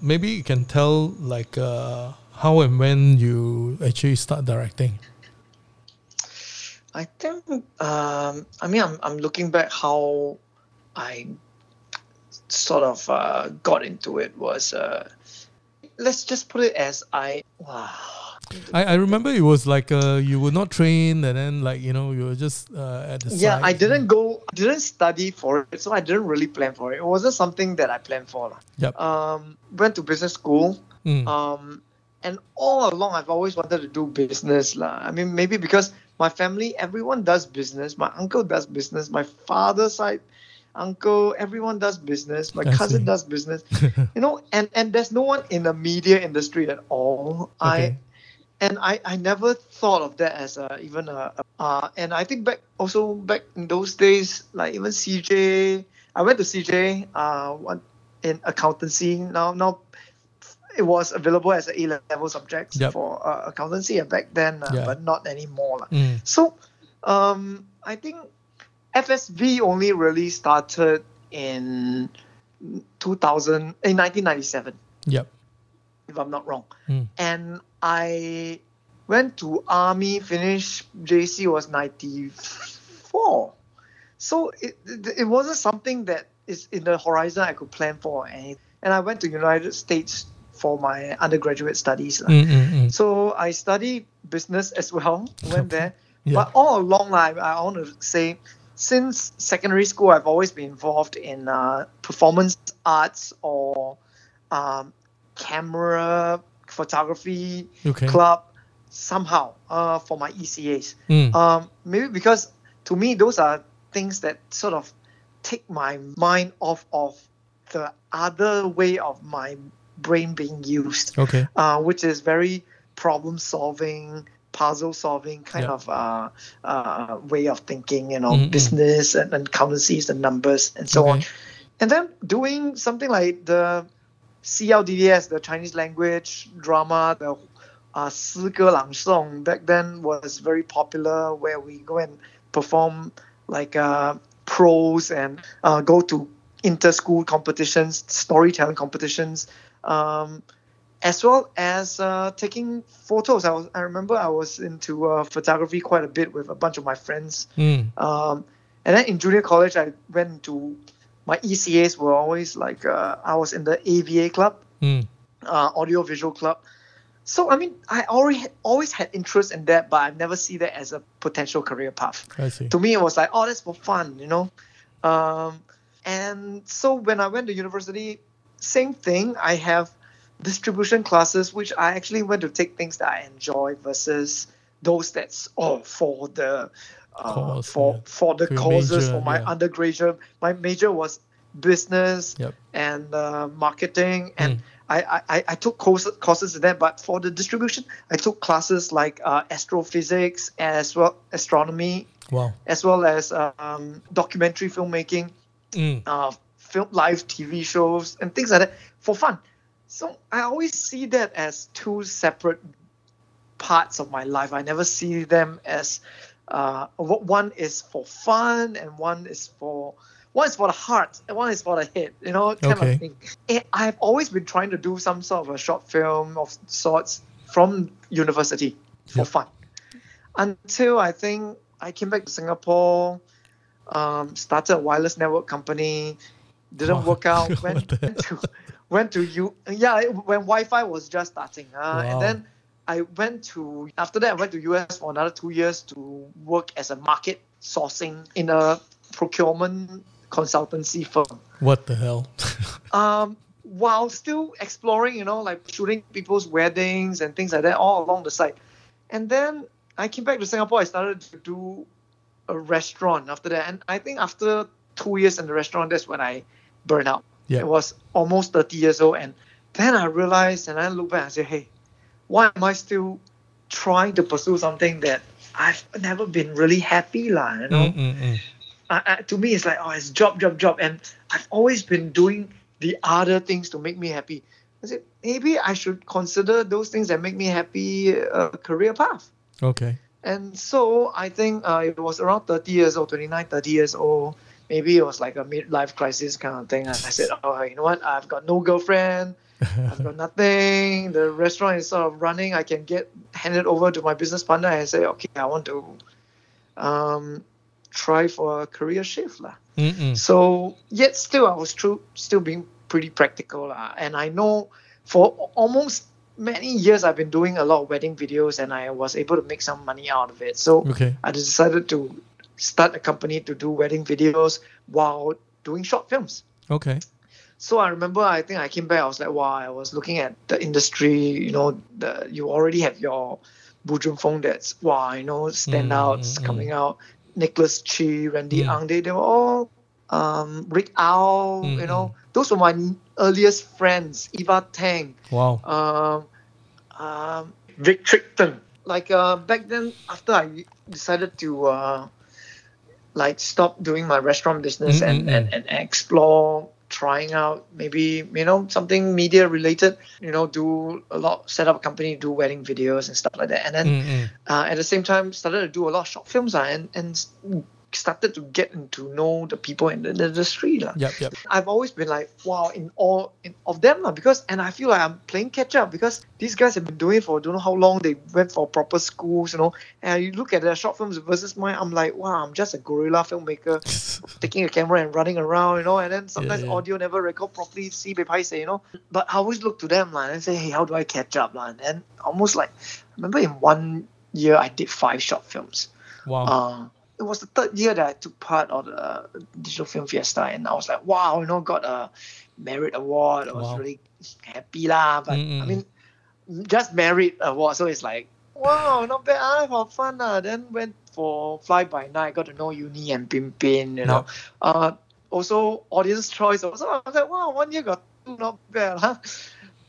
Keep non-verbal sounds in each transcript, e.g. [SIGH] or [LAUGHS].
maybe you can tell like uh, how and when you actually start directing. I think um, I mean I'm I'm looking back how I sort of uh, got into it was uh, let's just put it as I wow. I, I remember it was like uh, you were not trained and then like you know you were just uh, at the yeah. I didn't go didn't study for it so I didn't really plan for it it wasn't something that I planned for. Yep. um went to business school Mm. um and all along I've always wanted to do business lah. I mean maybe because my family everyone does business my uncle does business my father's side uncle everyone does business my I cousin see. does business [LAUGHS] you know and and there's no one in the media industry at all Okay. i and I, I never thought of that as a, even a, a- uh, and I think back also back in those days like even CJ I went to CJ uh one in accountancy now now it was available as a A level subject Yep. for uh, accountancy uh, back then uh, Yeah. but not anymore. Mm. So, um, I think FSV only really started in 2000 in 1997, Yep. if I'm not wrong. Mm. And I went to army, finished JC was 94. So it, it wasn't something that is in the horizon I could plan for. And, and I went to United States for my undergraduate studies. Mm, mm, mm. So I studied business as well. Went there, Yeah. but all along, like, I want to say, since secondary school, I've always been involved in uh, performance arts or um, camera photography Okay. club somehow uh, for my ECAs. Mm. Um, maybe because to me those are things that sort of take my mind off of the other way of my brain being used Okay. uh, which is very problem solving, puzzle solving kind Yeah. of uh, uh, way of thinking, you know, Mm, mm. business and, and accountancies and numbers and so on. And then doing something like the CLDDS, the Chinese language drama, the uh, 诗歌朗诵 back then was very popular where we go and perform like uh, pros and uh, go to inter-school competitions, storytelling competitions, um, as well as uh, taking photos. I was I remember I was into uh, photography quite a bit with a bunch of my friends. Mm. Um, and then in junior college, I went to my ECAs were always like uh, I was in the AVA club, Mm. uh, audio visual club. So I mean, I already always had interest in that, but I never see that as a potential career path I see. to me it was like oh that's for fun you know um, and so when i went to university same thing i have distribution classes which i actually went to take things that i enjoy versus those that's oh for the uh, for yeah. for the For courses major, for my yeah. undergraduate my major was business Yep. and uh, marketing and Mm. I, I, I took courses, courses in that, but for the distribution, I took classes like uh, astrophysics as well astronomy, Wow. as well as um, documentary filmmaking, Mm. uh, film live TV shows, and things like that for fun. So I always see that as two separate parts of my life. I never see them as uh, one is for fun and one is for one is for the heart and one is for the head. You know, kind Okay. of thing. Eh, I've always been trying to do some sort of a short film of sorts from university for Yep. fun until I think I came back to Singapore, um, started a wireless network company, didn't work out, [LAUGHS] went, went to went to you yeah when Wi-Fi was just starting, uh, Wow. and then I went to after that I went to US for another two years to work as a market sourcing in a procurement consultancy firm What the hell? [LAUGHS] um, while still exploring, you know, like shooting people's weddings and things like that all along the side. And then I came back to Singapore. I started to do a restaurant after that. And I think after two years in the restaurant, that's when I burned out. Yeah. It was almost 30 years old. And then I realized and I look back and say, hey, why am I still trying to pursue something that I've never been really happy, lah, you know? Mm, mm, mm. uh, uh, to me it's like oh it's job job job and i've always been doing the other things to make me happy i said maybe i should consider those things that make me happy a career path Okay. and so i think uh, it was around 30 years old 29 30 years old maybe it was like a midlife crisis kind of thing and i said oh you know what i've got no girlfriend I've got nothing. The restaurant is sort of running. I can get handed over to my business partner and say, okay, I want to um, try for a career shift. lah. Mm-mm. So yet still I was true, still being pretty practical. lah. And I know for almost many years I've been doing a lot of wedding videos and I was able to make some money out of it. So Okay. I decided to start a company to do wedding videos while doing short films. Okay. So I remember, I think I came back. I was like, wow. I was looking at the industry. You know, the you already have your Bu Feng that's wow. You know, standouts Mm, mm, coming out. Nicholas Chee, Randy Mm. Ang, they they were all um, Rick Au. Mm, You know, those were my earliest friends. Eva Tang, Wow. um, um, Victric Thng. Like uh, back then, after I decided to uh, like stop doing my restaurant business and, and, and explore trying out maybe you know something media related you know do a lot set up a company do wedding videos and stuff like that and then Mm-mm. uh, at the same time started to do a lot of short films uh, and and started to get into know the people in the industry. Yep. Yep. I've always been like, wow, in all in, of them lah, because and I feel like I'm playing catch up because these guys have been doing it for don't know how long. They went for proper schools, you know. And you look at their short films versus mine, I'm like, wow, I'm just a gorilla filmmaker [LAUGHS] taking a camera and running around, you know. And then sometimes yeah. audio never record properly, see say, you know. But I always look to them lah and say, hey, how do I catch up lah? And almost like, I remember in one year I did five short films. Wow. Uh, it was the third year that I took part of the Digital Film Fiesta, and I was like, wow, you know, got a merit award. I was Wow. really happy lah. But Mm-mm. I mean, just merit award, so it's like, wow, not bad. Ah, for fun lah. Then went for Fly by Night, got to know Uni and Pimpin, you know. Uh, also audience choice. Also, I was like, wow, one year got two, not bad, huh?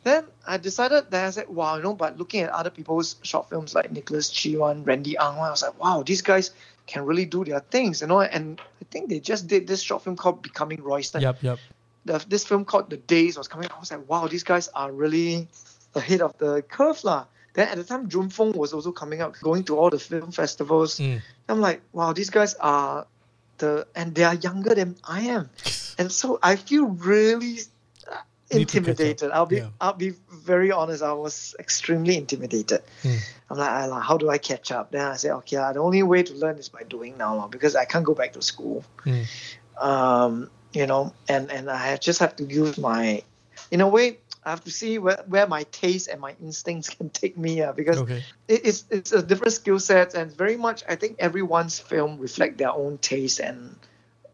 Then I decided that I said, wow, you know, but looking at other people's short films like Nicholas Chee one, Randy Ang one, I was like, wow, these guys can really do their things, you know. And I think they just did this short film called Becoming Royston. Yep. Yep. The, this film called The Days was coming. I was like, wow, these guys are really ahead of the curve, lah. Then at the time, Jun Feng was also coming up, going to all the film festivals. Mm. I'm like, wow, these guys are the, and they are younger than I am, [LAUGHS] and so I feel really uh, Need to catch up. Intimidated. I'll be, Yeah. I'll be very honest. I was extremely intimidated. Mm. I'm like, like, how do I catch up? Then I said, okay, the only way to learn is by doing now, because I can't go back to school. Mm. Um, you know, and and I just have to use my, in a way, I have to see where, where my taste and my instincts [LAUGHS] can take me. Uh, because Okay. it, it's it's a different skill set and very much I think everyone's film reflect their own taste and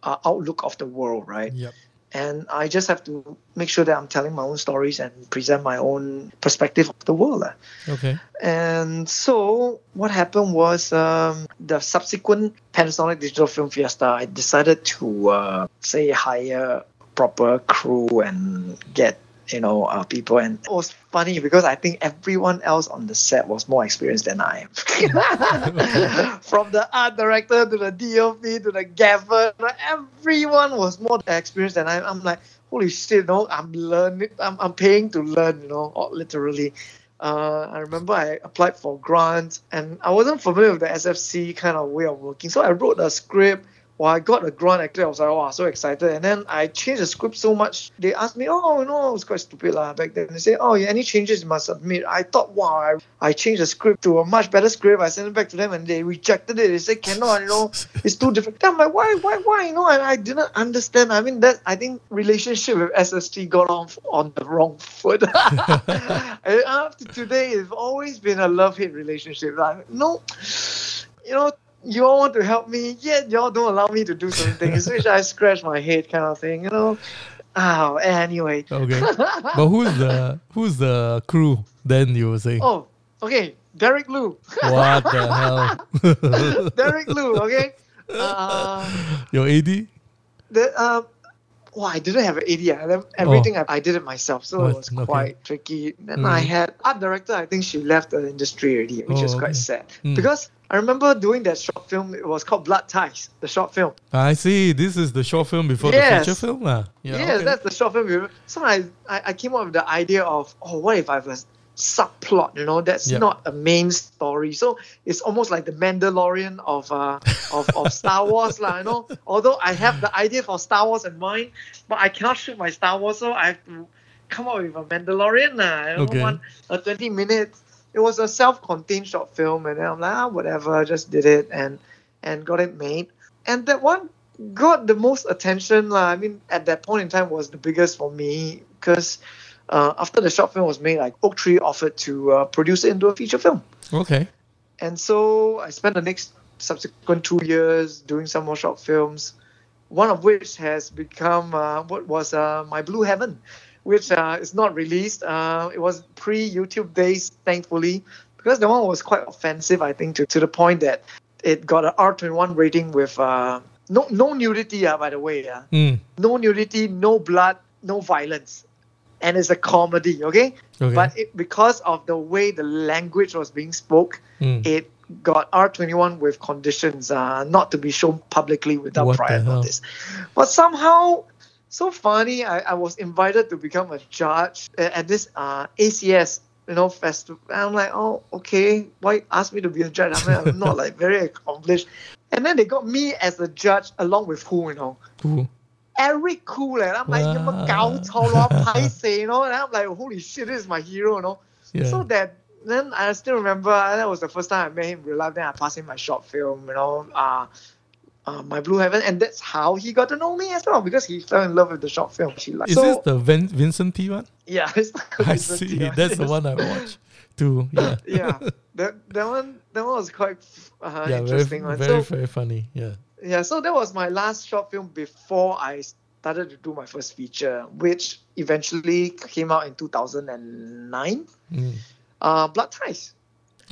uh, outlook of the world, right? Yep. And I just have to make sure that I'm telling my own stories and present my own perspective of the world. Okay. And so what happened was um, the subsequent Panasonic Digital Film Fiesta, I decided to uh, say hire proper crew and get you know uh, people and it was funny because I think everyone else on the set was more experienced than I am. [LAUGHS] From the art director to the DOP to the gaffer, everyone was more experienced than I am. I'm like, holy shit, you no, I'm learning, I'm, I'm paying to learn, you know, literally. Uh, I remember I applied for grants and I wasn't familiar with the SFC kind of way of working. So I wrote a script. While I got a grant, actually, I was like, oh, wow, so excited. And then I changed the script so much. They asked me, oh, know, it was quite stupid lah back then. They say, oh, yeah, any changes you must submit. I thought, wow, I, I changed the script to a much better script. I sent it back to them and they rejected it. They said, cannot, you know, it's too different. I'm like, why, why, why? You know, and I didn't understand. I mean, that I think relationship with SST got off on the wrong foot. [LAUGHS] After today, it's always been a love-hate relationship. Like, no, you know, you all want to help me, yet y'all don't allow me to do some things, which I scratch my head kind of thing, you know. Oh, anyway. Okay. [LAUGHS] but who's the who's the crew? Then you were saying. Oh, okay. Derek Liu. What the [LAUGHS] hell? Derek Liu, okay? [LAUGHS] Uh, Your AD? the, um, well, I didn't have an AD. I left- Everything I, I did it myself, so Oh, it was okay. quite tricky. Then Mm. I had art director. I think she left the industry already, which Oh, is okay. quite sad Mm. because I remember doing that short film. It was called Blood Ties, the short film. I see. This is the short film before Yes. the feature film. lah. Yeah. yes, okay. that's the short film. So I, I, I came up with the idea of, oh, what if I have a subplot? You know, that's not a main story. So it's almost like the Mandalorian of uh of, of Star Wars, lah. You know, although I have the idea for Star Wars in mind, but I cannot shoot my Star Wars, so I have to come up with a Mandalorian. I Okay. want a 20 minutes. It was a self-contained short film, and then I'm like, ah, whatever, I just did it and and got it made. And that one got the most attention. lah. I mean, at that point in time was the biggest for me because uh, after the short film was made, like Oak3 offered to uh, produce it into a feature film. Okay. And so I spent the next subsequent two years doing some more short films, one of which has become uh, what was uh, My Blue Heaven, which uh, is not released. Uh, it was pre YouTube days, thankfully, because the one was quite offensive, I think, to, to the point that it got an R21 rating with uh, no, no nudity, uh, by the way. Uh, Mm. no nudity, no blood, no violence. And it's a comedy, okay? Okay. But it, because of the way the language was being spoke, Mm. it got R21 with conditions uh, not to be shown publicly without What prior notice. But somehow, so funny. I, I was invited to become a judge at, this uh, ACS, you know, festival. And I'm like, oh, okay. Why ask me to be a judge? I mean, I'm not like [LAUGHS] very accomplished. And then they got me as a judge along with who, you know? Who? Eric Khoo. And I'm like, [LAUGHS] you know? And I'm like, holy shit, this is my hero, you know? Yeah. So that then I still remember that was the first time I met him in real life. Then I passed him my short film, you know. Uh, uh, my Blue Heaven, and that's how he got to know me as well because he fell in love with the short film. She liked. Is so this the Vin- Vincent T one? yeah, it's [LAUGHS] I the- see. yeah, That's the one I watched too. Yeah. [LAUGHS] yeah, that that one that one was quite uh, yeah. Very, interesting one. very, so very funny. Yeah. yeah, so that was my last short film before I started to do my first feature, which eventually came out in 2009. Mm. Uh, Blood Ties.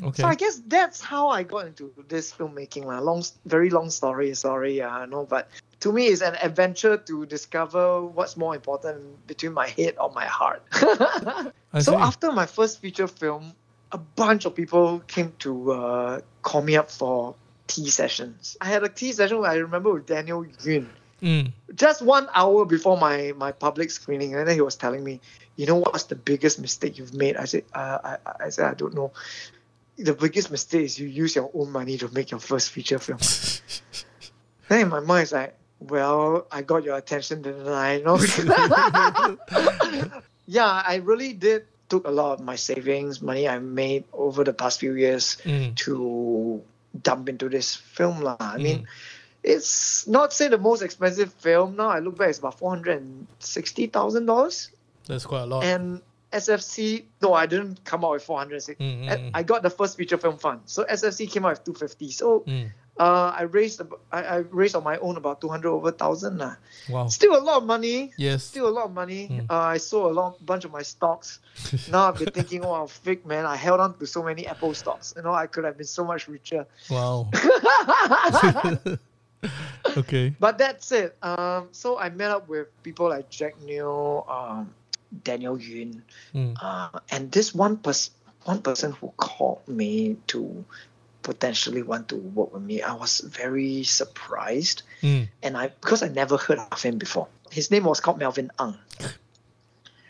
Okay. So I guess that's how I got into this filmmaking. lah. Long, very long story. Sorry, uh, know, but to me, it's an adventure to discover what's more important between my head or my heart. [LAUGHS] So after my first feature film, a bunch of people came to uh, call me up for tea sessions. I had a tea session I remember with Daniel Yun Mm. just one hour before my my public screening, and then he was telling me, "You know what's the biggest mistake you've made?" I said, uh, I, I said, I don't know. The biggest mistake is you use your own money to make your first feature film. [LAUGHS] then in my mind, it's like, well, I got your attention, didn't I? You know? [LAUGHS] [LAUGHS] yeah, I really did took a lot of my savings, money I made over the past few years Mm. to dump into this film. lah. I mean, Mm. it's not say the most expensive film now. I look back, it's about four hundred and sixty thousand dollars. That's quite a lot. And SFC, no, I didn't come out with four hundred. Mm. I got the first feature film fund, so SFC came out with two fifty. So Mm. uh, I raised, I, I raised on my own about two hundred over thousand. lah. Wow. Still a lot of money. Yes. Still a lot of money. Mm. Uh, I sold a lot, bunch of my stocks. [LAUGHS] now I've been thinking, oh, I'm fake man. I held on to so many Apple stocks. You know, I could have been so much richer. Wow. [LAUGHS] [LAUGHS] okay. But that's it. Um, so I met up with people like Jack Neo, um, Daniel Yun, Mm. uh, and this one person, one person who called me to potentially want to work with me. I was very surprised, Mm. and I because I never heard of him before. His name was called Melvin Ang,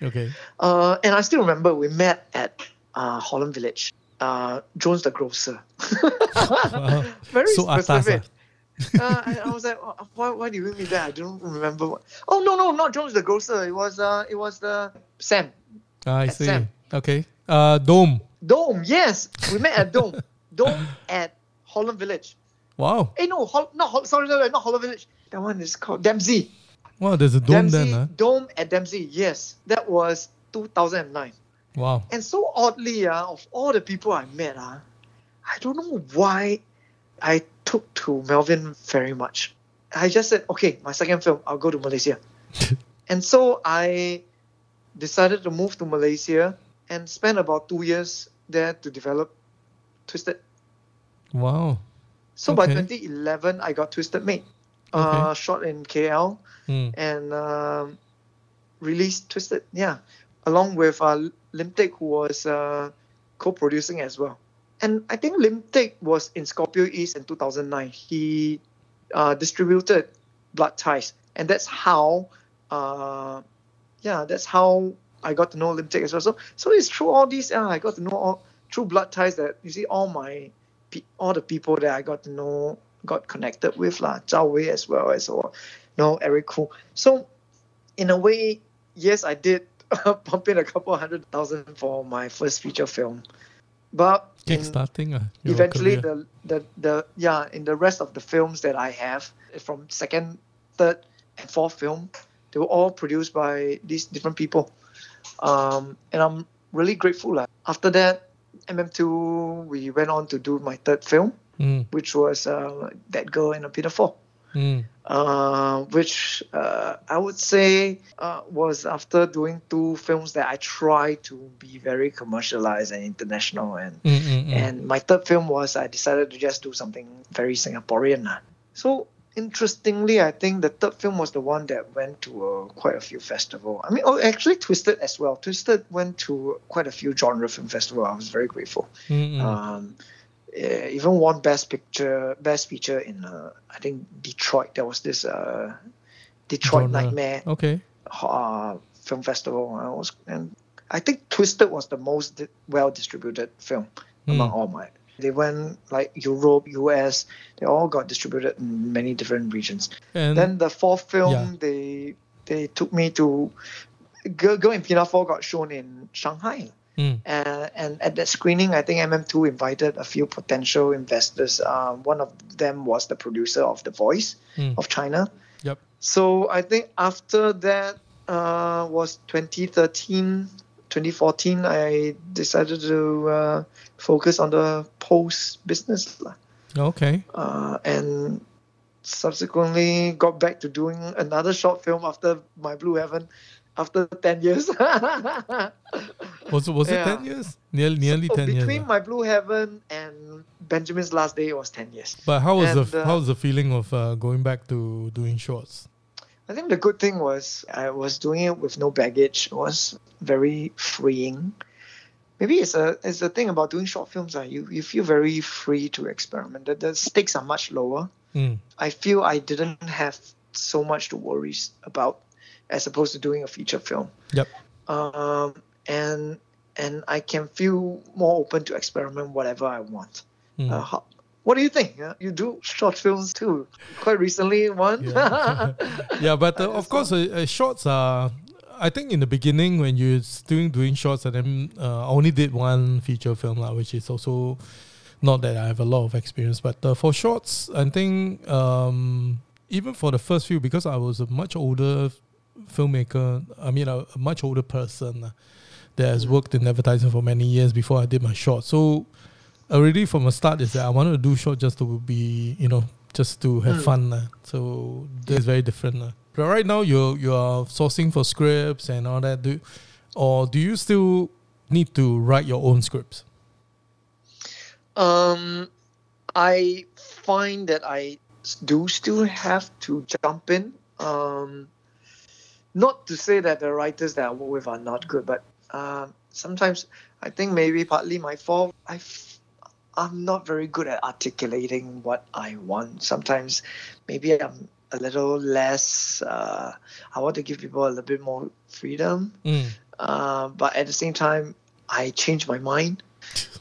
Okay. uh, and I still remember we met at uh, Holland Village. Uh, Jones the grocer. [LAUGHS] [LAUGHS] Very So atas specific. ah. [LAUGHS] uh, and I was like, "Oh, why, why do you bring me there? I don't remember. What... Oh no, no, not Jones the grocer. It was uh, it was the Sam Ah, I see. Sam. Okay. Uh, Dome. Dome. Yes, we met at Dome. [LAUGHS] Dome at Holland Village. Wow. Hey, no, Hol- not Hol- sorry, sorry, not Holland Village. That one is called Dempsey. Wow, there's a dome Dempsey then, huh? Dome at Dempsey. Yes, that was 2009. Wow. And so oddly, uh, of all the people I met, uh, I don't know why I took to Melvin very much. I just said, okay, my second film, I'll go to Malaysia. [LAUGHS] and so I decided to move to Malaysia and spend about two years there to develop Twisted. Wow. So by 2011, I got Twisted Made, uh, shot in KL Mm. and um, released Twisted, yeah, along with uh, Lim Teck, who was uh, co-producing as well. And I think Lim Teck was in Scorpio East in 2009. He uh, distributed Blood Ties, and that's how, uh, yeah, that's how I got to know Lim Teck as well. So, so it's through all these, uh, I got to know all through Blood Ties that you see all my, all the people that I got to know, got connected with, lah, Zhao Wei as well as, or, you know, Eric Khoo. So in a way, yes, I did [LAUGHS] pump in a couple hundred thousand for my first feature film. But Kickstarting. Uh, eventually career. the, the the yeah in the rest of the films that i have from second third and fourth film they were all produced by these different people um, and i'm really grateful lah. after that mm2 we went on to do my third film Mm, which was uh, that girl in a pinafore mm, uh, which uh, I would say uh, was after doing two films that I tried to be very commercialized and international and mm, mm, mm. and my third film was I decided to just do something very Singaporean. So interestingly, I think the third film was the one that went to uh, quite a few festivals. I mean, oh, actually Twisted as well. Twisted went to quite a few genre film festival. I was very grateful. Mm, mm. Um, even won best picture, best feature in uh, I think Detroit. There was this uh, Detroit. Nightmare okay. uh, film festival. I was, and I think Twisted was the most well distributed film among Mm. all my. They went like Europe, US. They all got distributed in many different regions. And then the fourth film, yeah. they they took me to. Girl, Girl in Pinafore got shown in Shanghai. Mm, Uh, and at that screening, I think MM2 invited a few potential investors. Um, one of them was the producer of The Voice mm. of China. Yep. So I think after that uh, was 2013, 2014, I decided to uh, focus on the post business. Okay. Uh, and subsequently got back to doing another short film after My Blue Heaven after 10 years. [LAUGHS] Was it was it ten years? Nearly nearly So ten years. between ah. My Blue Heaven and Benjamin's Last Day, it was 10 years. But how was and, the uh, how was the feeling of uh, going back to doing shorts? I think the good thing was I was doing it with no baggage. It was very freeing. Maybe it's a it's the thing about doing short films. Uh, you you feel very free to experiment. The, the stakes are much lower. Mm, I feel I didn't have so much to worry about as opposed to doing a feature film. Yep. Um, and and I can feel more open to experiment whatever I want. mm. Uh, how, what do you think? Uh, you do short films too. Quite recently, one. Yeah. [LAUGHS] yeah, but [LAUGHS] uh, of course, uh, uh, shorts are. I think in the beginning when you're doing doing shorts, and then uh, I only did one feature film, lah, which is also not that I have a lot of experience. But uh, for shorts, I think um, even for the first few, because I was a much older filmmaker. I mean, a, a much older person uh, that has worked in advertising for many years before I did my short. So already from the start is that I wanted to do short just to be, you know, just to have Mm. fun. So that's very different. But right now you're you are sourcing for scripts and all that. Do or do you still need to write your own scripts? Um, I find that I do still have to jump in. Um, not to say that the writers that I work with are not good, but um, sometimes I think maybe partly my fault. I f- I'm not very good at articulating what I want. Sometimes maybe I'm a little less. Uh, I want to give people a little bit more freedom, Mm. uh, but at the same time, I change my mind. [LAUGHS]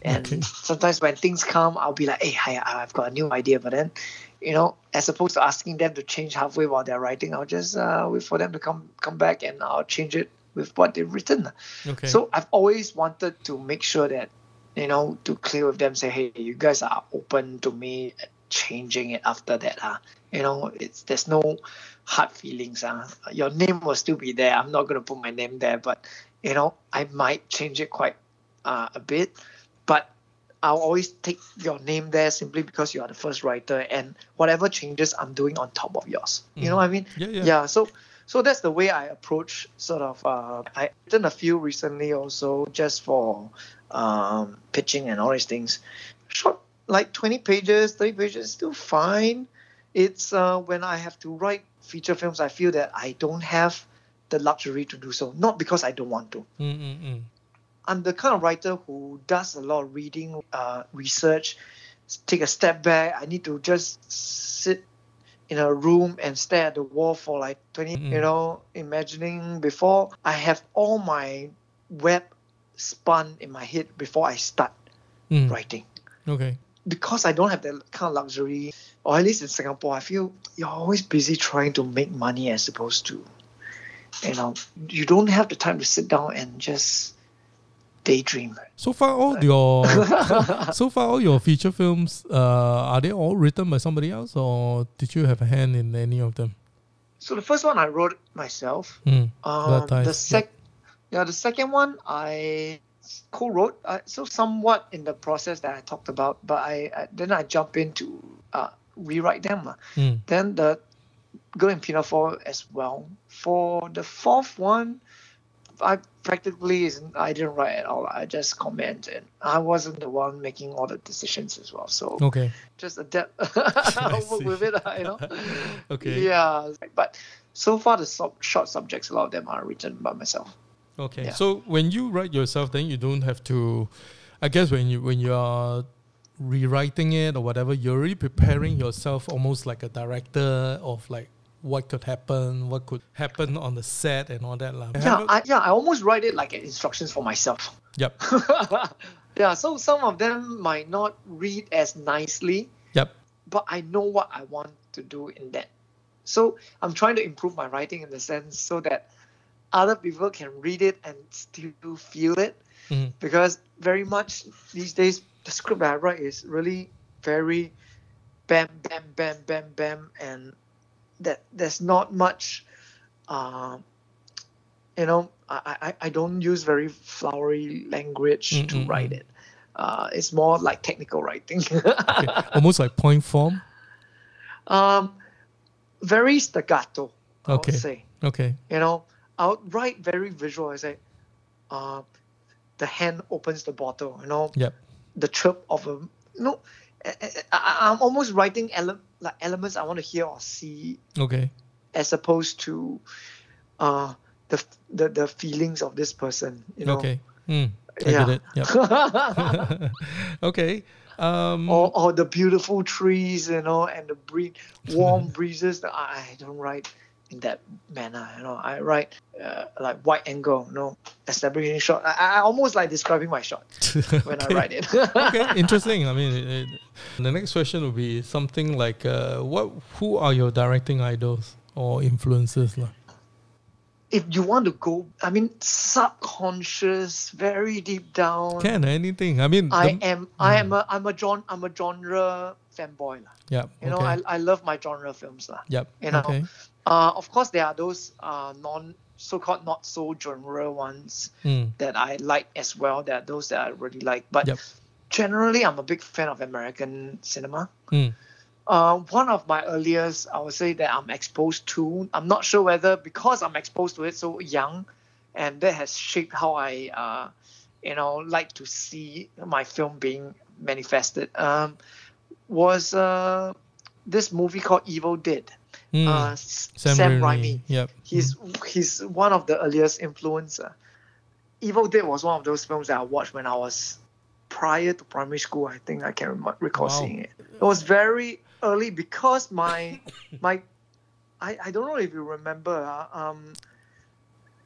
And Okay. sometimes when things come, I'll be like, hey, hi, I've got a new idea. But then, you know, as opposed to asking them to change halfway while they're writing, I'll just uh, wait for them to come come back and I'll change it with what they've written. Okay. So I've always wanted to make sure that, you know, to clear with them, say, hey, you guys are open to me changing it after that. Uh. You know, it's there's no hard feelings. Uh. Your name will still be there. I'm not going to put my name there, but, you know, I might change it quite uh, a bit. But I'll always take your name there simply because you are the first writer and whatever changes I'm doing on top of yours. You know Mhm. what I mean? yeah, yeah. yeah so so that's the way i approach sort of uh, i written a few recently also just for um, pitching and all these things short like 20 pages 30 pages still fine it's uh, when i have to write feature films i feel that i don't have the luxury to do so not because i don't want to Mm, mm, mm. I'm the kind of writer who does a lot of reading, uh, research, take a step back. I need to just sit in a room and stare at the wall for like 20, Mm. you know, imagining before I have all my web spun in my head before I start Mm. writing. Okay. Because I don't have that kind of luxury, or at least in Singapore, I feel you're always busy trying to make money as opposed to you know, you don't have the time to sit down and just daydream. So far, all your [LAUGHS] so far all your feature films uh, are they all written by somebody else, or did you have a hand in any of them? So the first one I wrote myself. Mm, Um, the sec, yeah. the second one I co-wrote. Uh, so somewhat in the process that I talked about, but I, I then I jump in to uh, rewrite them. Mm, Then the Girl in Pinafore as well. For the fourth one, I practically isn't. I didn't write at all. I just commented. I wasn't the one making all the decisions as well. So okay. just adapt, [LAUGHS] work with it. You know. [LAUGHS] Okay. Yeah, but so far the sub- short subjects, a lot of them are written by myself. Okay. Yeah. So when you write yourself, then you don't have to. I guess when you when you are rewriting it or whatever, you're already preparing yourself almost like a director of like what could happen, what could happen on the set and all that. lah. Yeah, I, yeah, I almost write it like instructions for myself. yep. [LAUGHS] yeah, so some of them might not read as nicely, Yep. but I know what I want to do in that. So I'm trying to improve my writing in the sense so that other people can read it and still feel it. Mhm. Because very much these days, the script that I write is really very bam, bam, bam, bam, bam, and that there's not much, uh, you know, I, I, I don't use very flowery language Mm, to mm, write mm. it. Uh, it's more like technical writing. [LAUGHS] Okay. Almost like point form. um, very staccato, I Okay. would say. Okay. You know, I would write very visual. I say, uh, the hand opens the bottle. You know, Yep. the chirp of a. You know, I, I'm almost writing ele- like elements I want to hear or see, Okay. as opposed to, uh, the the, the feelings of this person. You know. Okay. Mm, I Yeah. get it. Yep. [LAUGHS] okay. Um, or, or the beautiful trees, you know, and the bree- warm [LAUGHS] breezes. I don't write in that manner, you know. I write uh, like wide angle, you know, establishing shot. I, I almost like describing my shot [LAUGHS] when I write it. [LAUGHS] okay, [LAUGHS] interesting. I mean, it, it, the next question would be something like, uh, what? Who are your directing idols or influences, lah? if you want to go, I mean, subconscious, very deep down. Can anything? I mean, I the- am, I am a, I'm a genre, I'm a genre fanboy, lah. yeah. You know. I, I love my genre films, lah. yep. you know, okay. Uh, of course, there are those uh, non so-called not so genre ones Mm, that I like as well. There are those that I really like, but Yep. generally, I'm a big fan of American cinema. mm, Uh, one of my earliest, I would say that I'm exposed to. I'm not sure whether because I'm exposed to it so young, and that has shaped how I, uh, you know, like to see my film being manifested. Um, was uh, this movie called Evil Dead? Mm. Uh, Sam, Sam, Raimi. Raimi. Yep. He's he's one of the earliest influencer. Evil Dead was one of those films that I watched when I was prior to primary school. I think I can rem- recall Wow. seeing it. It was very early because my my I, I don't know if you remember uh, um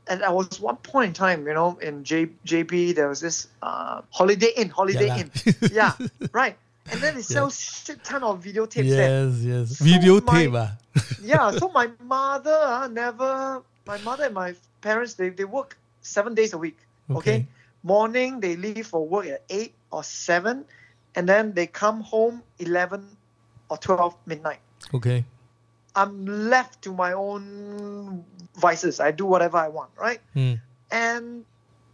and I was one point in time you know in J, JB there was this uh, Holiday Inn Holiday lah. Inn yeah [LAUGHS] right and then it sells shit ton of videotapes there yes, yes. So Videotape, my- ah. [LAUGHS] yeah, so my mother uh, never, my mother and my parents, they, they work seven days a week. Okay. Morning, they leave for work at 8 or 7, and then they come home 11 or 12 midnight. Okay. I'm left to my own vices. I do whatever I want, right? Mm, and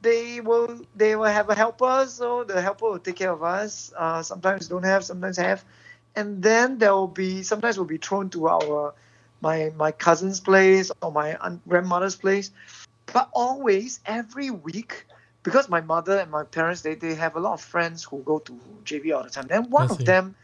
they will they will have a helper, so the helper will take care of us. Uh, sometimes don't have, sometimes have, and then there will be sometimes we'll be thrown to our my my cousin's place or my aunt, grandmother's place, but always every week. Because my mother and my parents, they, they have a lot of friends who go to JB all the time. Then one of them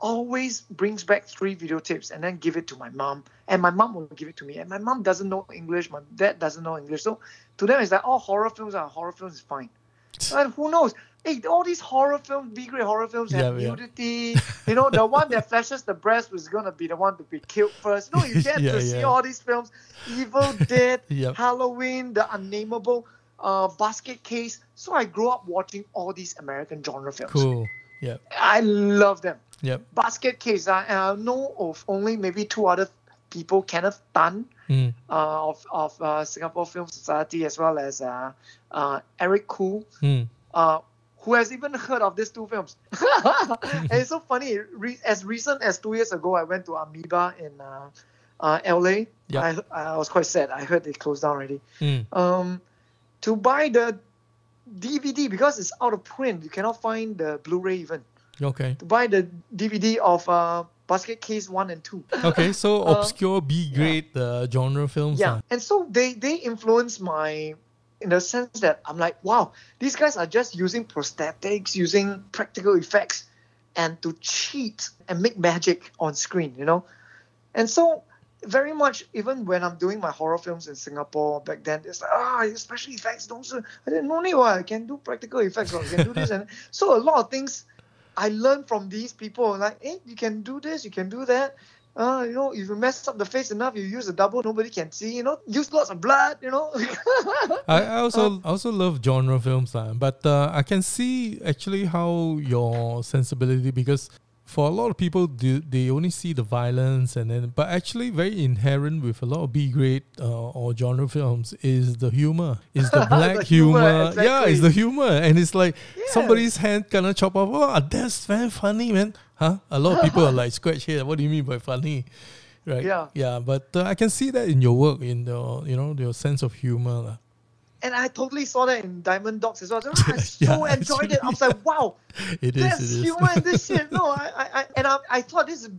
always brings back three videotapes and then give it to my mom. And my mom will give it to me. And my mom doesn't know English. My dad doesn't know English. So to them, it's like, oh, horror films are horror films is fine. [LAUGHS] And who knows? Hey, all these horror films, B grade horror films have Yeah, yeah. nudity. You know, the one that flashes the breast was gonna be the one to be killed first. No, you [LAUGHS] get Yeah, to see all these films, Evil [LAUGHS] Dead, Yep. Halloween, The Unnameable, uh, Basket Case. So I grew up watching all these American genre films. Cool. yeah I love them. Yep. Basket Case, I, I know of only maybe two other people, Kenneth Tan Mm. uh, of of uh, Singapore Film Society, as well as uh, uh, Eric Khoo, Mm. uh, who has even heard of these two films. [LAUGHS] and it's so funny. Re- as recent as two years ago, I went to Amoeba in uh, uh, LA. Yeah. I, I was quite sad. I heard they closed down already. Mm. Um, to buy the DVD because it's out of print. You cannot find the Blu-ray even. Okay. To buy the DVD of uh, Basket Case One and Two. Okay. So [LAUGHS] Uh, obscure B grade uh, genre films. Yeah, ah. and so they they influence my in the sense that I'm like, wow, these guys are just using prosthetics, using practical effects, and to cheat and make magic on screen, you know, and so very much even when I'm doing my horror films in Singapore back then, it's like ah, special effects don't. I didn't know what I can do practical effects, or I can do this, [LAUGHS] and so a lot of things I learned from these people. Like, hey, you can do this, you can do that. Uh, you know, if you mess up the face enough, you use a double, nobody can see. You know, use lots of blood. You know. [LAUGHS] I, also I also love genre films, uh, but uh, I can see actually how your sensibility because for a lot of people do, they only see the violence and then but actually very inherent with a lot of B grade uh, or genre films is the humor. Is the [LAUGHS] black The humor, humor, yeah it's the humor. And it's like Yeah. somebody's hand gonna chop off oh that's very funny man. Huh? A lot of people are like scratch here what do you mean by funny? Right? Yeah. yeah but uh, I can see that in your work in the you know your sense of humor. And I totally saw that in Diamond Dogs as well. I [LAUGHS] so Yeah, enjoyed it. I was like, wow, [LAUGHS] It is. there's It is. humor in this [LAUGHS] shit. No, I, I, I and I, I thought this is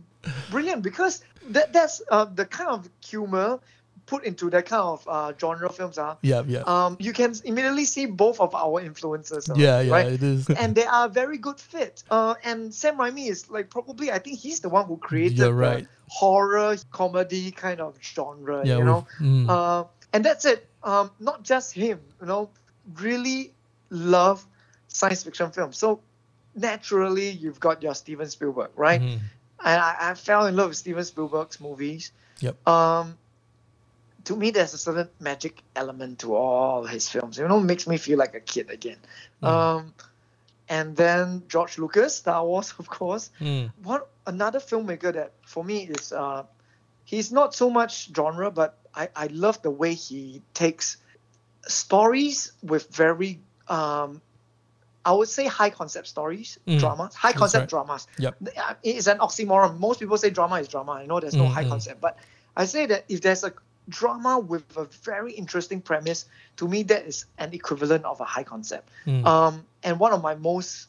brilliant because that that's uh, the kind of humor put into that kind of uh, genre films are. yeah, yeah, Um, you can immediately see both of our influences. uh, yeah, yeah. right? It is. and they are a very good fit. Uh, and Sam Raimi is like probably I think he's the one who created You're the right. horror comedy kind of genre. yeah, you know, mm, uh, and that's it. Um, not just him. You know, really love science fiction films. So naturally, you've got your Steven Spielberg, right? mhm. And I, I fell in love with Steven Spielberg's movies. Yep. Um, to me, there's a certain magic element to all his films. You know, it makes me feel like a kid again. Mm. Um, and then George Lucas, Star Wars, [LAUGHS] of course. Mm, One another filmmaker that for me is uh, he's not so much genre, but I, I love the way he takes stories with very um, I would say high concept stories, Mm, dramas, high concept right. dramas. Yep. Uh, It's an oxymoron. Most people say drama is drama. I know there's no Mm, high mm. concept, but I say that if there's a drama with a very interesting premise, to me that is an equivalent of a high concept. mm. Um, and one of my most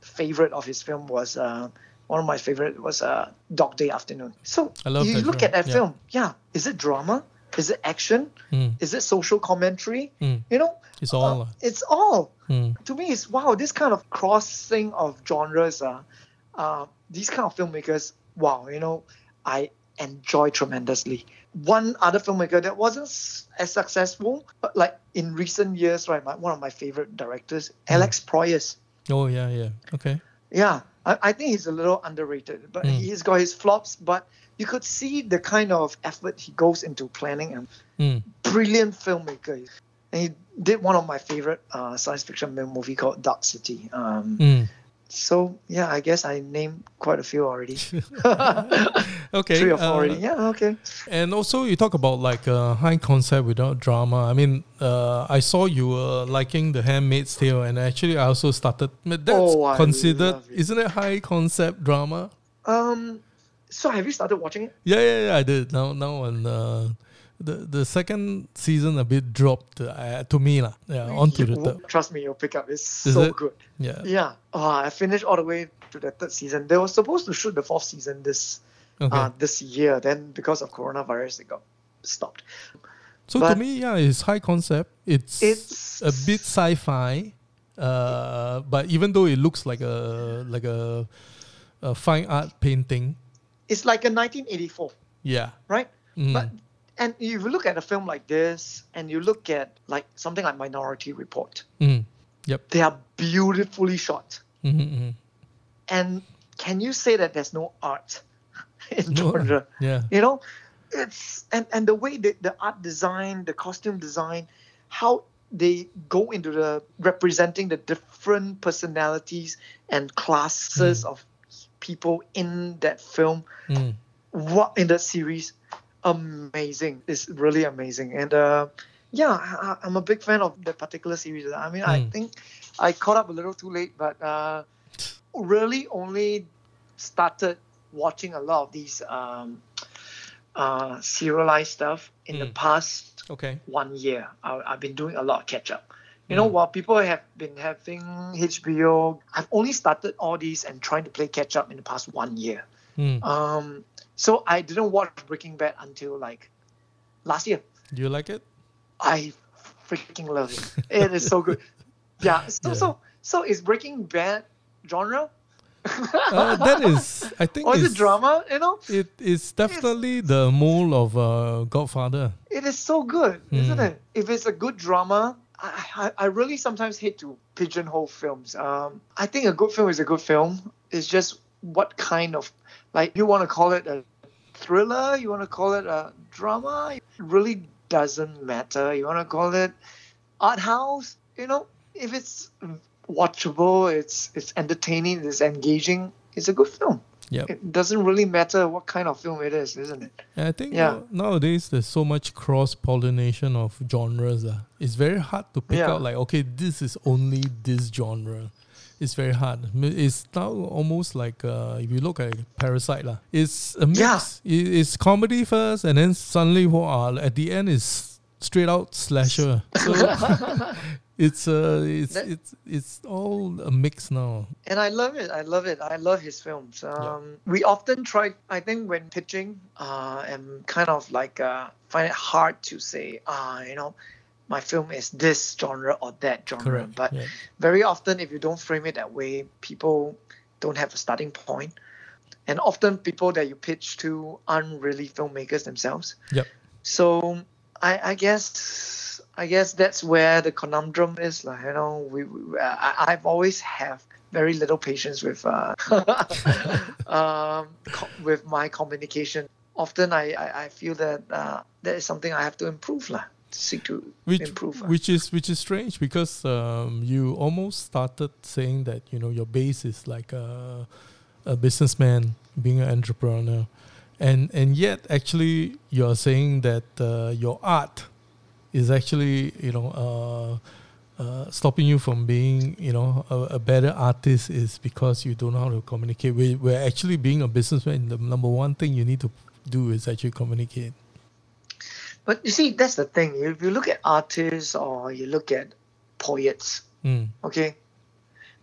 favorite of his film was uh, one of my favorite was uh, Dog Day Afternoon. So I love you look film, at that yeah. film, yeah, is it drama? Is it action? Mm, Is it social commentary? mm. You know, It's all. uh, it's all. Mm, To me, it's wow. This kind of crossing of genres, uh, uh, these kind of filmmakers, wow. You know, I enjoy tremendously. One other filmmaker that wasn't as successful, but like in recent years, right? My, one of my favorite directors, Hmm. Alex Proyas. Oh yeah, yeah. Okay. Yeah, I, I think he's a little underrated, but Mm. he's got his flops. But you could see the kind of effort he goes into planning and Mm, brilliant filmmaker. And he did one of my favorite uh, science fiction movie called Dark City. Um, mm. So yeah, I guess I named quite a few already. [LAUGHS] [LAUGHS] Okay. Three or four uh, already. Yeah, okay. And also, you talk about like uh, high concept without drama. I mean, uh, I saw you were liking The Handmaid's Tale, and actually, I also started. That's Oh, considered, it. isn't it high concept drama? Um, so have you started watching it? Yeah, yeah, yeah. I did. Now, now, on uh, the the second season a bit dropped uh, to me lah. Yeah, onto the third. Trust me, you'll pick up. It's Is so it? good. Yeah. Yeah. Oh, I finished all the way to the third season. They were supposed to shoot the fourth season this Okay. uh, this year. Then because of coronavirus, it got stopped. so to me, yeah, it's high concept. It's It's a bit sci-fi, uh, but even though it looks like a like a, a fine art painting, It's like a 1984, yeah. right? Mm. But and if you look at a film like this, and you look at like something like Minority Report, Mm. Yep. they are beautifully shot. Mhm, mhm. And can you say that there's no art [LAUGHS] in No, genre? Yeah. You know, it's and and the way the, the art design, the costume design, how they go into the representing the different personalities and classes of people in that film, Mm. what in that series. Amazing. It's really amazing. And uh, yeah, I, I'm a big fan of that particular series. I mean, I Mm. think I caught up a little too late, but uh, really only started watching a lot of these um, uh, serialized stuff in the Mm. past Okay. one year. I, I've been doing a lot of catch up. You know, Mm. while people have been having HBO, I've only started all these and trying to play catch up in the past one year. Mm. Um, so I didn't watch Breaking Bad until like last year. Do you like it? I freaking love it. It is so good. [LAUGHS] Yeah. So Yeah. so so is Breaking Bad genre? Uh, that is, I think, or is it drama? You know, It is definitely the mold of uh, Godfather. it is so good, isn't Mm. it? If it's a good drama, I, I, I really sometimes hate to pigeonhole films. Um, I think a good film is a good film. It's just what kind of, like, you want to call it a thriller, you want to call it a drama, it really doesn't matter. You want to call it art house, you know, if it's watchable, it's it's entertaining, it's engaging, it's a good film. Yeah, It doesn't really matter what kind of film it is, isn't it? And I think Yeah. nowadays there's so much cross pollination of genres. Uh. It's very hard to pick Yeah. out like, okay, this is only this genre. It's very hard. It's now almost like uh, if you look at Parasite, lah, it's a mix. Yeah. It's comedy first, and then suddenly, wow, at the end is straight out slasher. [LAUGHS] So it's uh, it's That- it's it's all a mix now. and I love it. I love it. I love his films. Um, We often try. I think when pitching, uh, and kind of like uh, find it hard to say, ah, you know, my film is this genre or that genre. Correct. But yeah. very often, if you don't frame it that way, people don't have a starting point. And often, people that you pitch to aren't really filmmakers themselves. Yep. So I, I guess I guess that's where the conundrum is. Like you know, we, we I, I've always have very little patience with uh, [LAUGHS] um, co- with my communication. Often I, I, I feel that uh, that is something I have to improve lah. Seek to which improve. which is which is strange because um, you almost started saying that you know your base is like a, a businessman being an entrepreneur. And and yet actually you're saying that uh, your art is actually you know uh, uh, stopping you from being you know a, a better artist is because you don't know how to communicate. We, we're actually being a businessman. The number one thing you need to do is actually communicate But you see, that's the thing. If you look at artists or you look at poets, Mm. okay,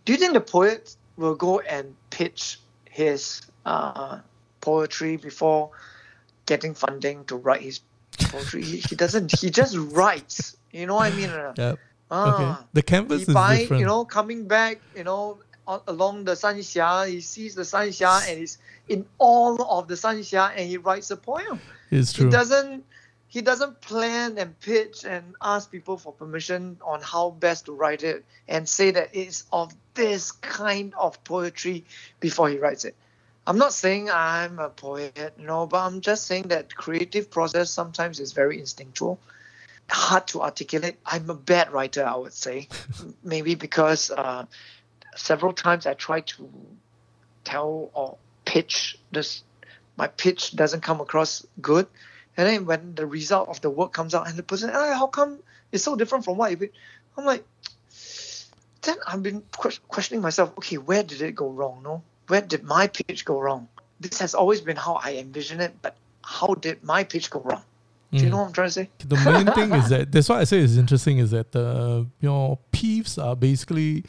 do you think the poet will go and pitch his uh, poetry before getting funding to write his poetry? he, he doesn't. He just writes. You know what I mean? yeah Ah, okay the canvas is find, different you know, coming back, you know, along the Sanxia, he sees the Sanxia and he's in all of the Sanxia and he writes a poem. it's true. He doesn't he doesn't plan and pitch and ask people for permission on how best to write it and say that it's of this kind of poetry before he writes it. I'm not saying I'm a poet, no, but I'm just saying that creative process sometimes is very instinctual, hard to articulate. I'm a bad writer, I would say, [LAUGHS] maybe because uh, several times I try to tell or pitch this, my pitch doesn't come across good, and then when the result of the work comes out and the person, ah, how come it's so different from what did? I'm like, then I've been questioning myself. Okay, where did it go wrong? No, where did my pitch go wrong? This has always been how I envision it, but how did my pitch go wrong? Do you Mm. know what I'm trying to say? the main thing is that that's why I say it's interesting is that uh, your peeves are basically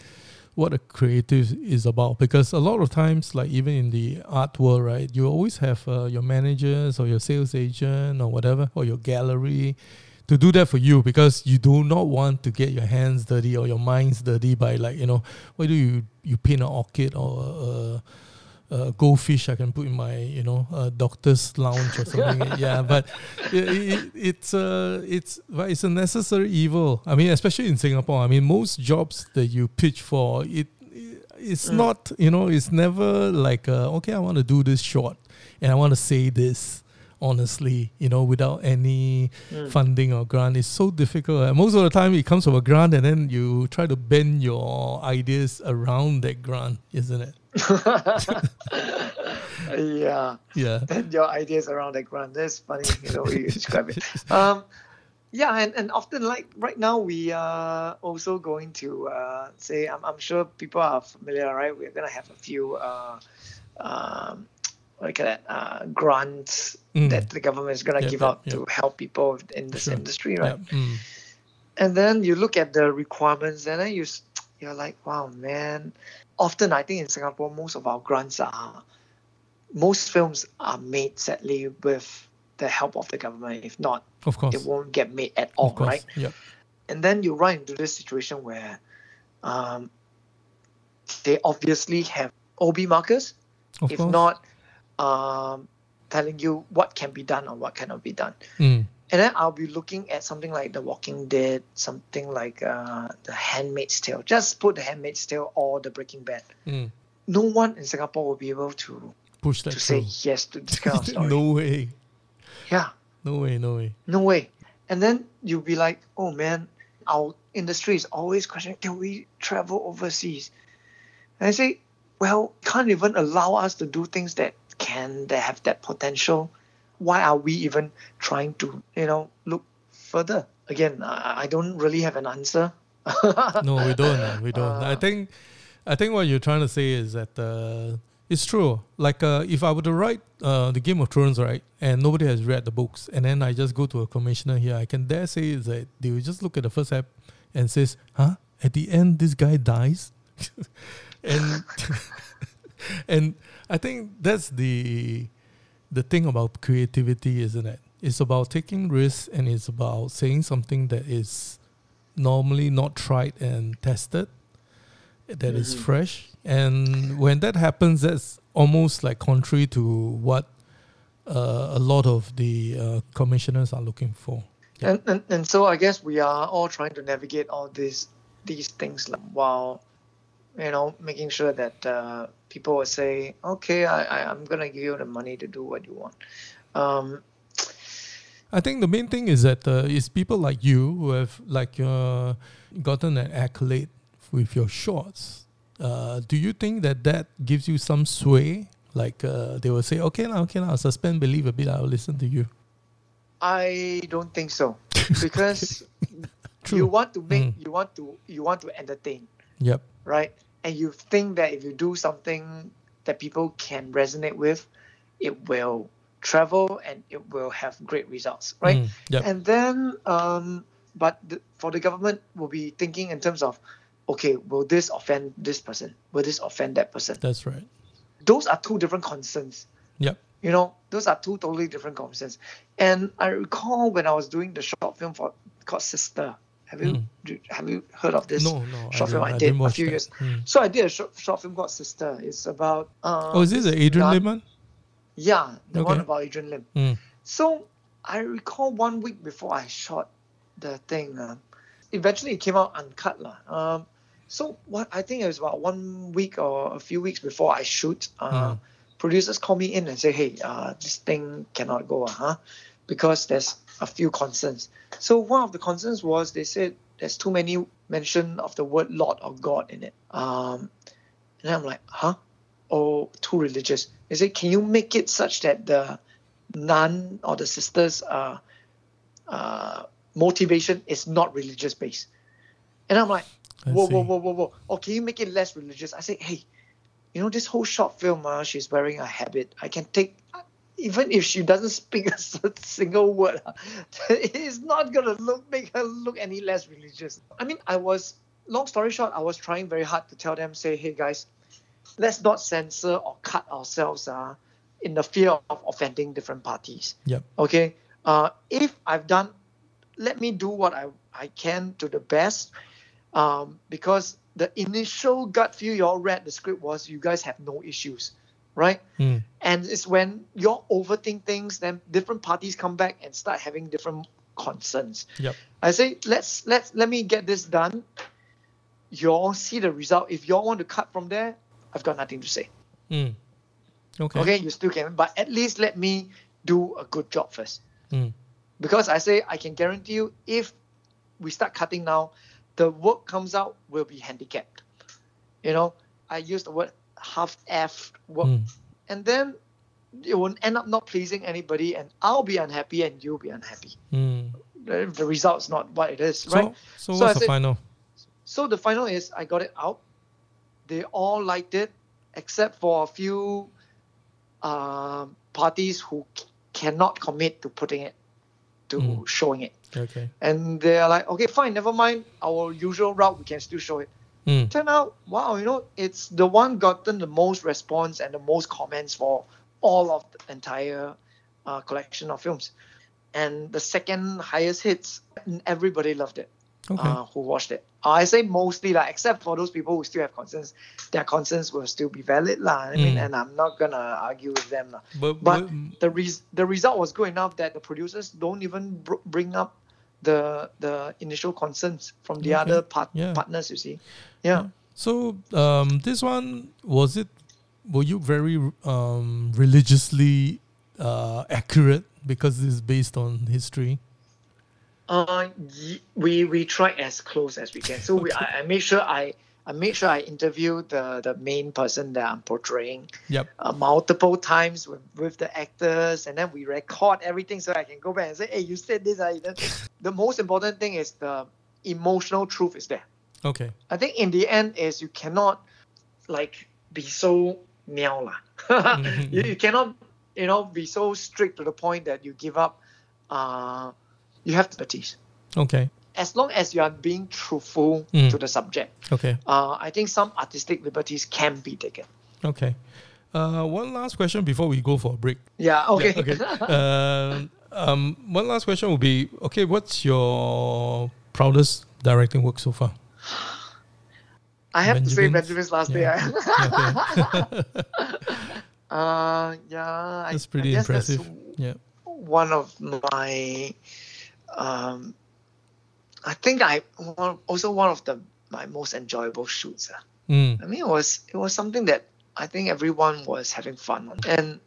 what a creative is about. Because a lot of times like even in the art world right you always have uh, your managers or your sales agent or whatever or your gallery to do that for you because you do not want to get your hands dirty or your minds dirty by like you know why do you you paint an orchid or a, a goldfish I can put in my you know uh, doctor's lounge or something [LAUGHS] yeah but it, it, it's uh, it's but it's a necessary evil. I mean, especially in Singapore. I mean, most jobs that you pitch for, it it's Mm. not you know, it's never like uh, okay, I want to do this short and I want to say this honestly, you know, without any Mm. funding or grant. It's so difficult. And most of the time, it comes from a grant, and then you try to bend your ideas around that grant, isn't it? Yeah. Yeah. And your ideas around that grant. That's funny, you know, you describe it. Um, yeah, and, and often like right now we are also going to uh, say I'm, I'm sure people are familiar, right? We're gonna have a few uh, um, what do you call that uh, grants Mm. that the government is gonna Yep, give yep, out to help people in this Sure. industry, right? Yep. Mm. and then you look at the requirements and then you you're like wow man often i think in singapore most of our grants are most films are made sadly with the help of the government if not Of course. it won't get made at all right Yep. and then you run into this situation where um, they obviously have ob markers Of if course. not um, telling you what can be done or what cannot be done Mm. And then I'll be looking at something like The Walking Dead, something like uh, The Handmaid's Tale. Just put The Handmaid's Tale or The Breaking Bad. Mm. No one in Singapore will be able to, Push that to say yes to this kind of [LAUGHS] story. no way. Yeah, No way. No way. no way. And then you'll be like, oh man, our industry is always questioning, can we travel overseas? And I say, well, can't even allow us to do things that can, that have that potential. Why are we even trying to, you know, look further? Again, I, I don't really have an answer. [LAUGHS] no, we don't. we don't. I Uh, think, I think what you're trying to say is that uh, it's true. Like uh, if I were to write uh, the Game of Thrones, right, and nobody has read the books, and then I just go to a commissioner here, I can dare say is that they will just look at the first app and says, "Huh? At the end, this guy dies," [LAUGHS] and [LAUGHS] and I think that's the the thing about creativity, isn't it? It's about taking risks, and it's about saying something that is normally not tried and tested that is Mhm. fresh and when that happens that's almost like contrary to what uh, a lot of the uh, commissioners are looking for Yeah. and, and and so I guess we are all trying to navigate all these these things like, while you know making sure that uh, people will say, okay, I, I I'm gonna give you the money to do what you want. Um, i think the main thing is that uh, it's people like you who have like uh, gotten an accolade with your shorts. Uh, do you think that that gives you some sway? Like uh, they will say okay now okay now suspend believe a bit i'll listen to you. I don't think so. [LAUGHS] Because you want to make Mm. you want to you want to entertain, yep right? And you think that if you do something that people can resonate with, it will travel and it will have great results, right? Mm, yep And then, um, but the, for the government, will be thinking in terms of, okay, will this offend this person? Will this offend that person? that's right Those are two different concerns. yep You know, those are two totally different concerns. And I recall when I was doing the short film for called Sister. Have you Mm. have you heard of this? no no short film didn't- I did a few that. years. Mm. So I did a short, short film called Sister. It's about. Uh, Oh, is this the Adrian Lim one? Yeah, the one about Adrian Lim. Mm. So I recall one week before I shot the thing. Uh, eventually, it came out uncut, lah. Um, so what I think it was about one week or a few weeks before I shoot. Uh, Mm. Producers call me in and say, "Hey, uh, this thing cannot go, uh, huh? Because there's a few concerns." So one of the concerns was they said there's too many mention of the word Lord or God in it. Um, and I'm like, huh? Oh, too religious. They said, can you make it such that the nun or the sisters' uh, uh, motivation is not religious based? And I'm like, whoa, whoa, whoa, whoa, whoa. Oh, can you make it less religious? I say, hey, you know, this whole short film, uh, she's wearing a habit. I can take, even if she doesn't speak a [LAUGHS] single word, uh, [LAUGHS] it's not gonna look make her look any less religious. I mean, I was, long story short, I was trying very hard to tell them, say, hey guys, let's not censor or cut ourselves uh, in the fear of offending different parties. Yep. Okay. Uh, if I've done, let me do what I, I can to the best. Um, because the initial gut feel you all read the script was you guys have no issues, right? Mm. And it's when you overthink things, then different parties come back and start having different concerns. Yep. I say let's let's let me get this done. You all see the result. If you all want to cut from there, I've got nothing to say. Mm. Okay. Okay, you still can, but at least let me do a good job first. Mm. Because I say I can guarantee you, if we start cutting now, the work comes out will be handicapped. You know, I use the word half-effed work, Mm. and then it will end up not pleasing anybody, and I'll be unhappy and you'll be unhappy. Mm. The, the result's not what it is, So, right? so, So I what's the said- final? So the final is I got it out. They all liked it, except for a few um parties who c- cannot commit to putting it, to Mhm. showing it. Okay. And they're like, okay, fine, never mind. Our usual route, we can still show it. Mm. Turn out, wow, you know, it's the one gotten the most response and the most comments for all of the entire uh, collection of films. And the second highest hits, and everybody loved it Okay. uh, who watched it. I say mostly, like, except for those people who still have concerns, their concerns will still be valid. lah. I mean, Mm. and I'm not going to argue with them. lah. but, But but- the, res- the result was good enough that the producers don't even br- bring up the the initial concerns from the Okay. other part- Yeah. partners, you see. Yeah. so um, this one was it? Were you very um, religiously uh, accurate because it's based on history? Uh, y- we we try as close as we can. So we I, I make sure I I make sure I interview the the main person that I'm portraying Yep. uh, multiple times with, with the actors, and then we record everything so I can go back and say, hey, you said this. I then [LAUGHS] the most important thing is the emotional truth is there. Okay. I think in the end is you cannot like be so meow lah. [LAUGHS] Mhm. you, you cannot you know be so strict to the point that you give up. Uh, you have to teach. Okay. As long as you are being truthful Mm. to the subject, Okay. uh, I think some artistic liberties can be taken. Okay. Uh, one last question before we go for a break. Yeah. Okay. Yeah, okay. um, [LAUGHS] um, one last question would be okay. What's your proudest directing work so far? I have to say Benjamin's- Benjamin's last yeah. day. [LAUGHS] Okay. [LAUGHS] uh, yeah. That's pretty guess that's impressive. Yeah. one of my um I think I also one of the my most enjoyable shoots. ah. Mm. I mean it was it was something that I think everyone was having fun on. And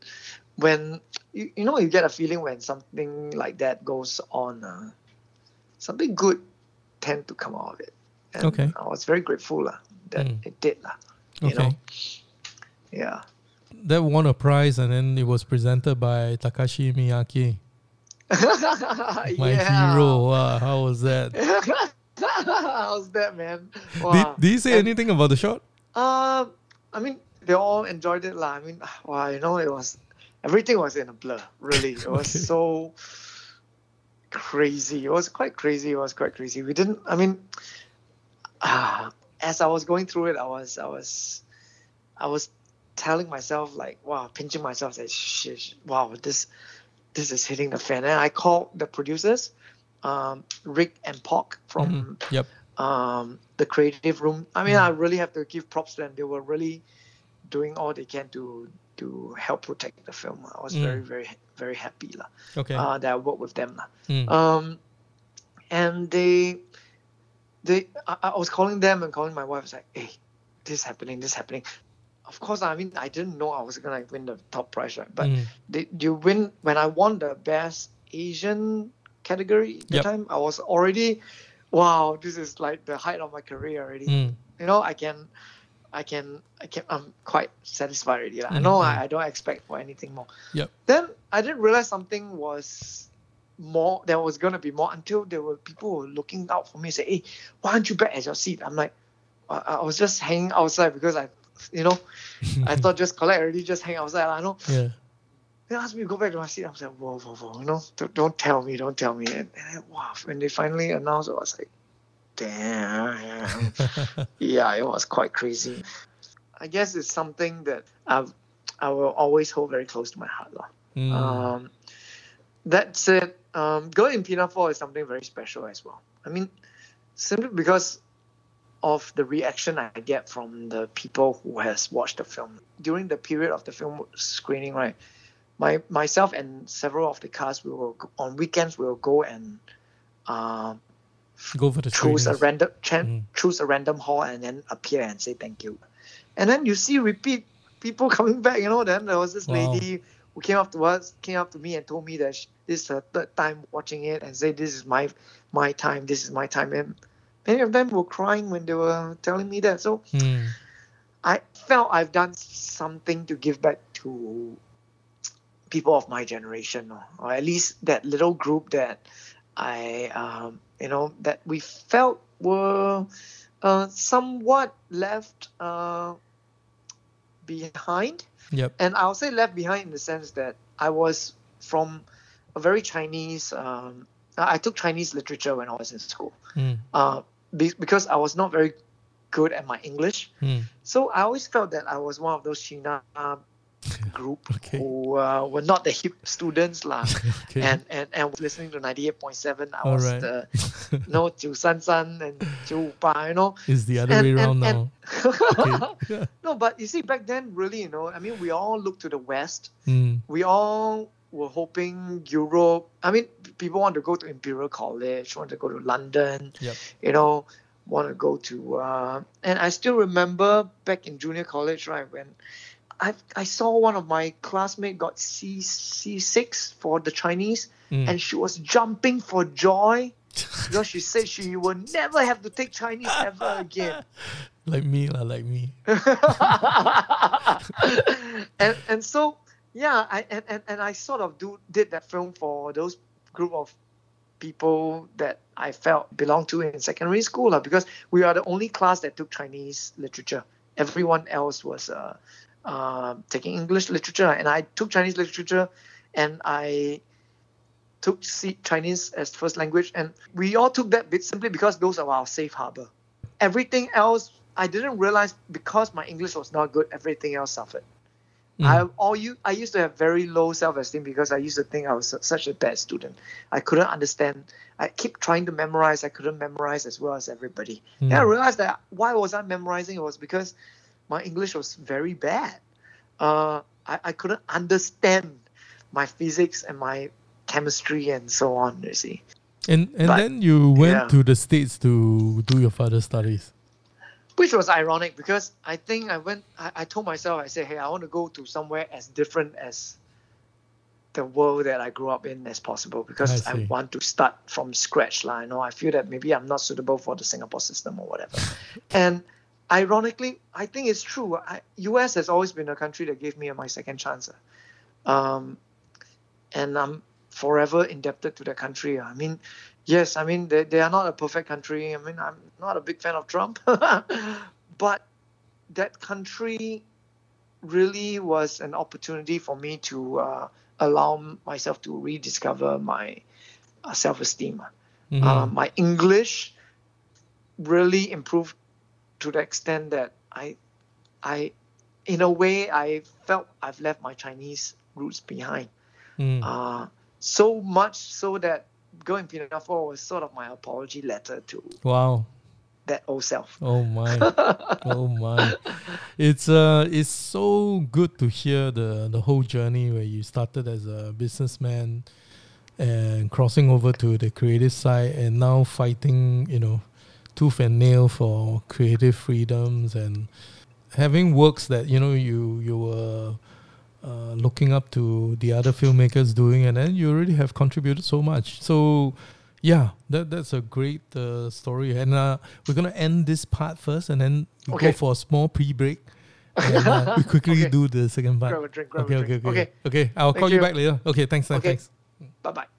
when you, you know you get a feeling when something like that goes on, uh, something good tend to come out of it. And Okay. I was very grateful lah, that Mm. it did. lah. You Okay. know? Yeah. That won a prize, and then it was presented by Takashi Miike, [LAUGHS] my yeah. hero. Wow, how was that? [LAUGHS] How's that, man? Did, Wow. did he say And- anything about the shot? Uh, I mean, they all enjoyed it, lah. I mean, [SIGHS] wow, you know, it was everything was in a blur. Really, it was [LAUGHS] Okay. so crazy. It was quite crazy. It was quite crazy. We didn't. I mean, ah, [SIGHS] as I was going through it, I was, I was, I was telling myself like, wow, pinching myself, shit, shit, wow, this, this is hitting the fan. And I called the producers, um, Rick and Pock from Mhm. Yep. um, the creative room. I mean, Mm. I really have to give props to them. They were really doing all they can to to help protect the film. I was Mm. very, very, very happy lah, Okay. uh, that I worked with them. Mm. Um, and they, they, I, I was calling them and calling my wife. I was like, hey, this is happening, this is happening. Of course, I mean, I didn't know I was gonna win the top prize, right? But Mm. you win when I won the best Asian category at the Yep. time. I was already, wow, this is like the height of my career already. Mm. You know, I can, I can, I can. I'm quite satisfied already. lah. I Mhm, know mhm. I, I don't expect for anything more. Yep. Then I didn't realize something was more. There was gonna be more until there were people were looking out for me. Say, hey, why aren't you back at your seat? I'm like, I, I was just hanging outside because I, you know, [LAUGHS] I thought just collect already, just hang outside. I know. yeah. They asked me to go back to my seat. I was like, whoa, whoa, whoa, you know, don't, don't tell me, don't tell me. And, and then, wow, when they finally announced, I was like, damn. [LAUGHS] yeah, it was quite crazy. I guess it's something that I've, I will always hold very close to my heart. Mm. Um, that said, um, Girl in Pinafore is something very special as well. I mean, simply because of the reaction I get from the people who has watched the film during the period of the film screening. Right, my myself and several of the cast we will go, on weekends we will go and uh, Go for the choose a random chan- Mm. choose a random hall and then appear and say thank you and then you see repeat people [LAUGHS] coming back you know then there was this Wow. lady who came up to us came up to me and told me that sh this is her third time watching it and say this is my my time this is my time and many of them were crying when they were telling me that so Mm. i felt i've done something to give back to people of my generation, or, at least that little group that I, um, you know, that we felt were uh, somewhat left uh, behind. Yep. And I'll say left behind in the sense that I was from a very Chinese. Um, I I took Chinese literature when I was in school Mm. uh, be, because I was not very good at my English. Mm. So I always felt that I was one of those China [LAUGHS] group Okay. who uh, were not the hip students lah. [LAUGHS] Okay. And, and and was listening to 98.7. I All was right. the you know 933 and 958, you know. it's the other And- way around and- now. Okay. [LAUGHS] no, but you see, back then, really, you know, I mean, we all looked to the West. Mm. We all were hoping Europe. I mean, people want to go to Imperial College, want to go to London, Yep. you know, want to go to. Uh, and I still remember back in junior college, right, when I I saw one of my classmates got C C six for the Chinese, Mm. and she was jumping for joy [LAUGHS] because she said she will never have to take Chinese ever again. like me, like me. [LAUGHS] and and so yeah, I and, and, and I sort of do did that film for those group of people that I felt belonged to in secondary school lah, because we are the only class that took Chinese literature. Everyone else was uh, uh, taking English literature, and I took Chinese literature, and I took Chinese as first language, and we all took that bit simply because those are our safe harbor. Everything else, I didn't realize because my English was not good. Everything else suffered. Mm. I all you I used to have very low self-esteem because I used to think I was such a bad student. I couldn't understand. I keep trying to memorize. I couldn't memorize as well as everybody. Then I Mm. realized that why was I memorizing? It was because my English was very bad. Uh, I, I couldn't understand my physics and my chemistry and so on. You see. And and But- then you went yeah. to the states to do your further studies. Which was ironic because I think I went. I, I told myself, I said, "Hey, I want to go to somewhere as different as the world that I grew up in as possible because I I, want to start from scratch." lah. You know, I feel that maybe I'm not suitable for the Singapore system or whatever. [LAUGHS] and ironically, I think it's true. I, U.S. has always been a country that gave me my second chance. ah. Um, and I'm forever indebted to that country. ah. I mean, yes, I mean they, they are not a perfect country. I mean, I'm not a big fan of Trump, [LAUGHS] but that country really was an opportunity for me to uh, allow myself to rediscover my uh, self-esteem. Mhm. Uh, my English really improved to the extent that I, I, in a way, I felt I've left my Chinese roots behind. Mm. Uh, so much so that going Pinafore was sort of my apology letter to wow. that old self. Oh my. [LAUGHS] oh my. It's uh it's so good to hear the the whole journey where you started as a businessman and crossing over to the creative side and now fighting, you know, tooth and nail for creative freedoms and having works that, you know, you you were uh, looking up to the other filmmakers doing and then you already have contributed so much. So yeah, that that's a great uh, story, and uh, we're gonna end this part first, and then we Okay. go for a small pre-break, [LAUGHS] and uh, we quickly Okay. do the second part. Grab a drink, grab Okay, a okay, drink. okay, Okay, okay. I'll Thank call you. you. back later. Okay, thanks, thanks, Okay. thanks. bye bye.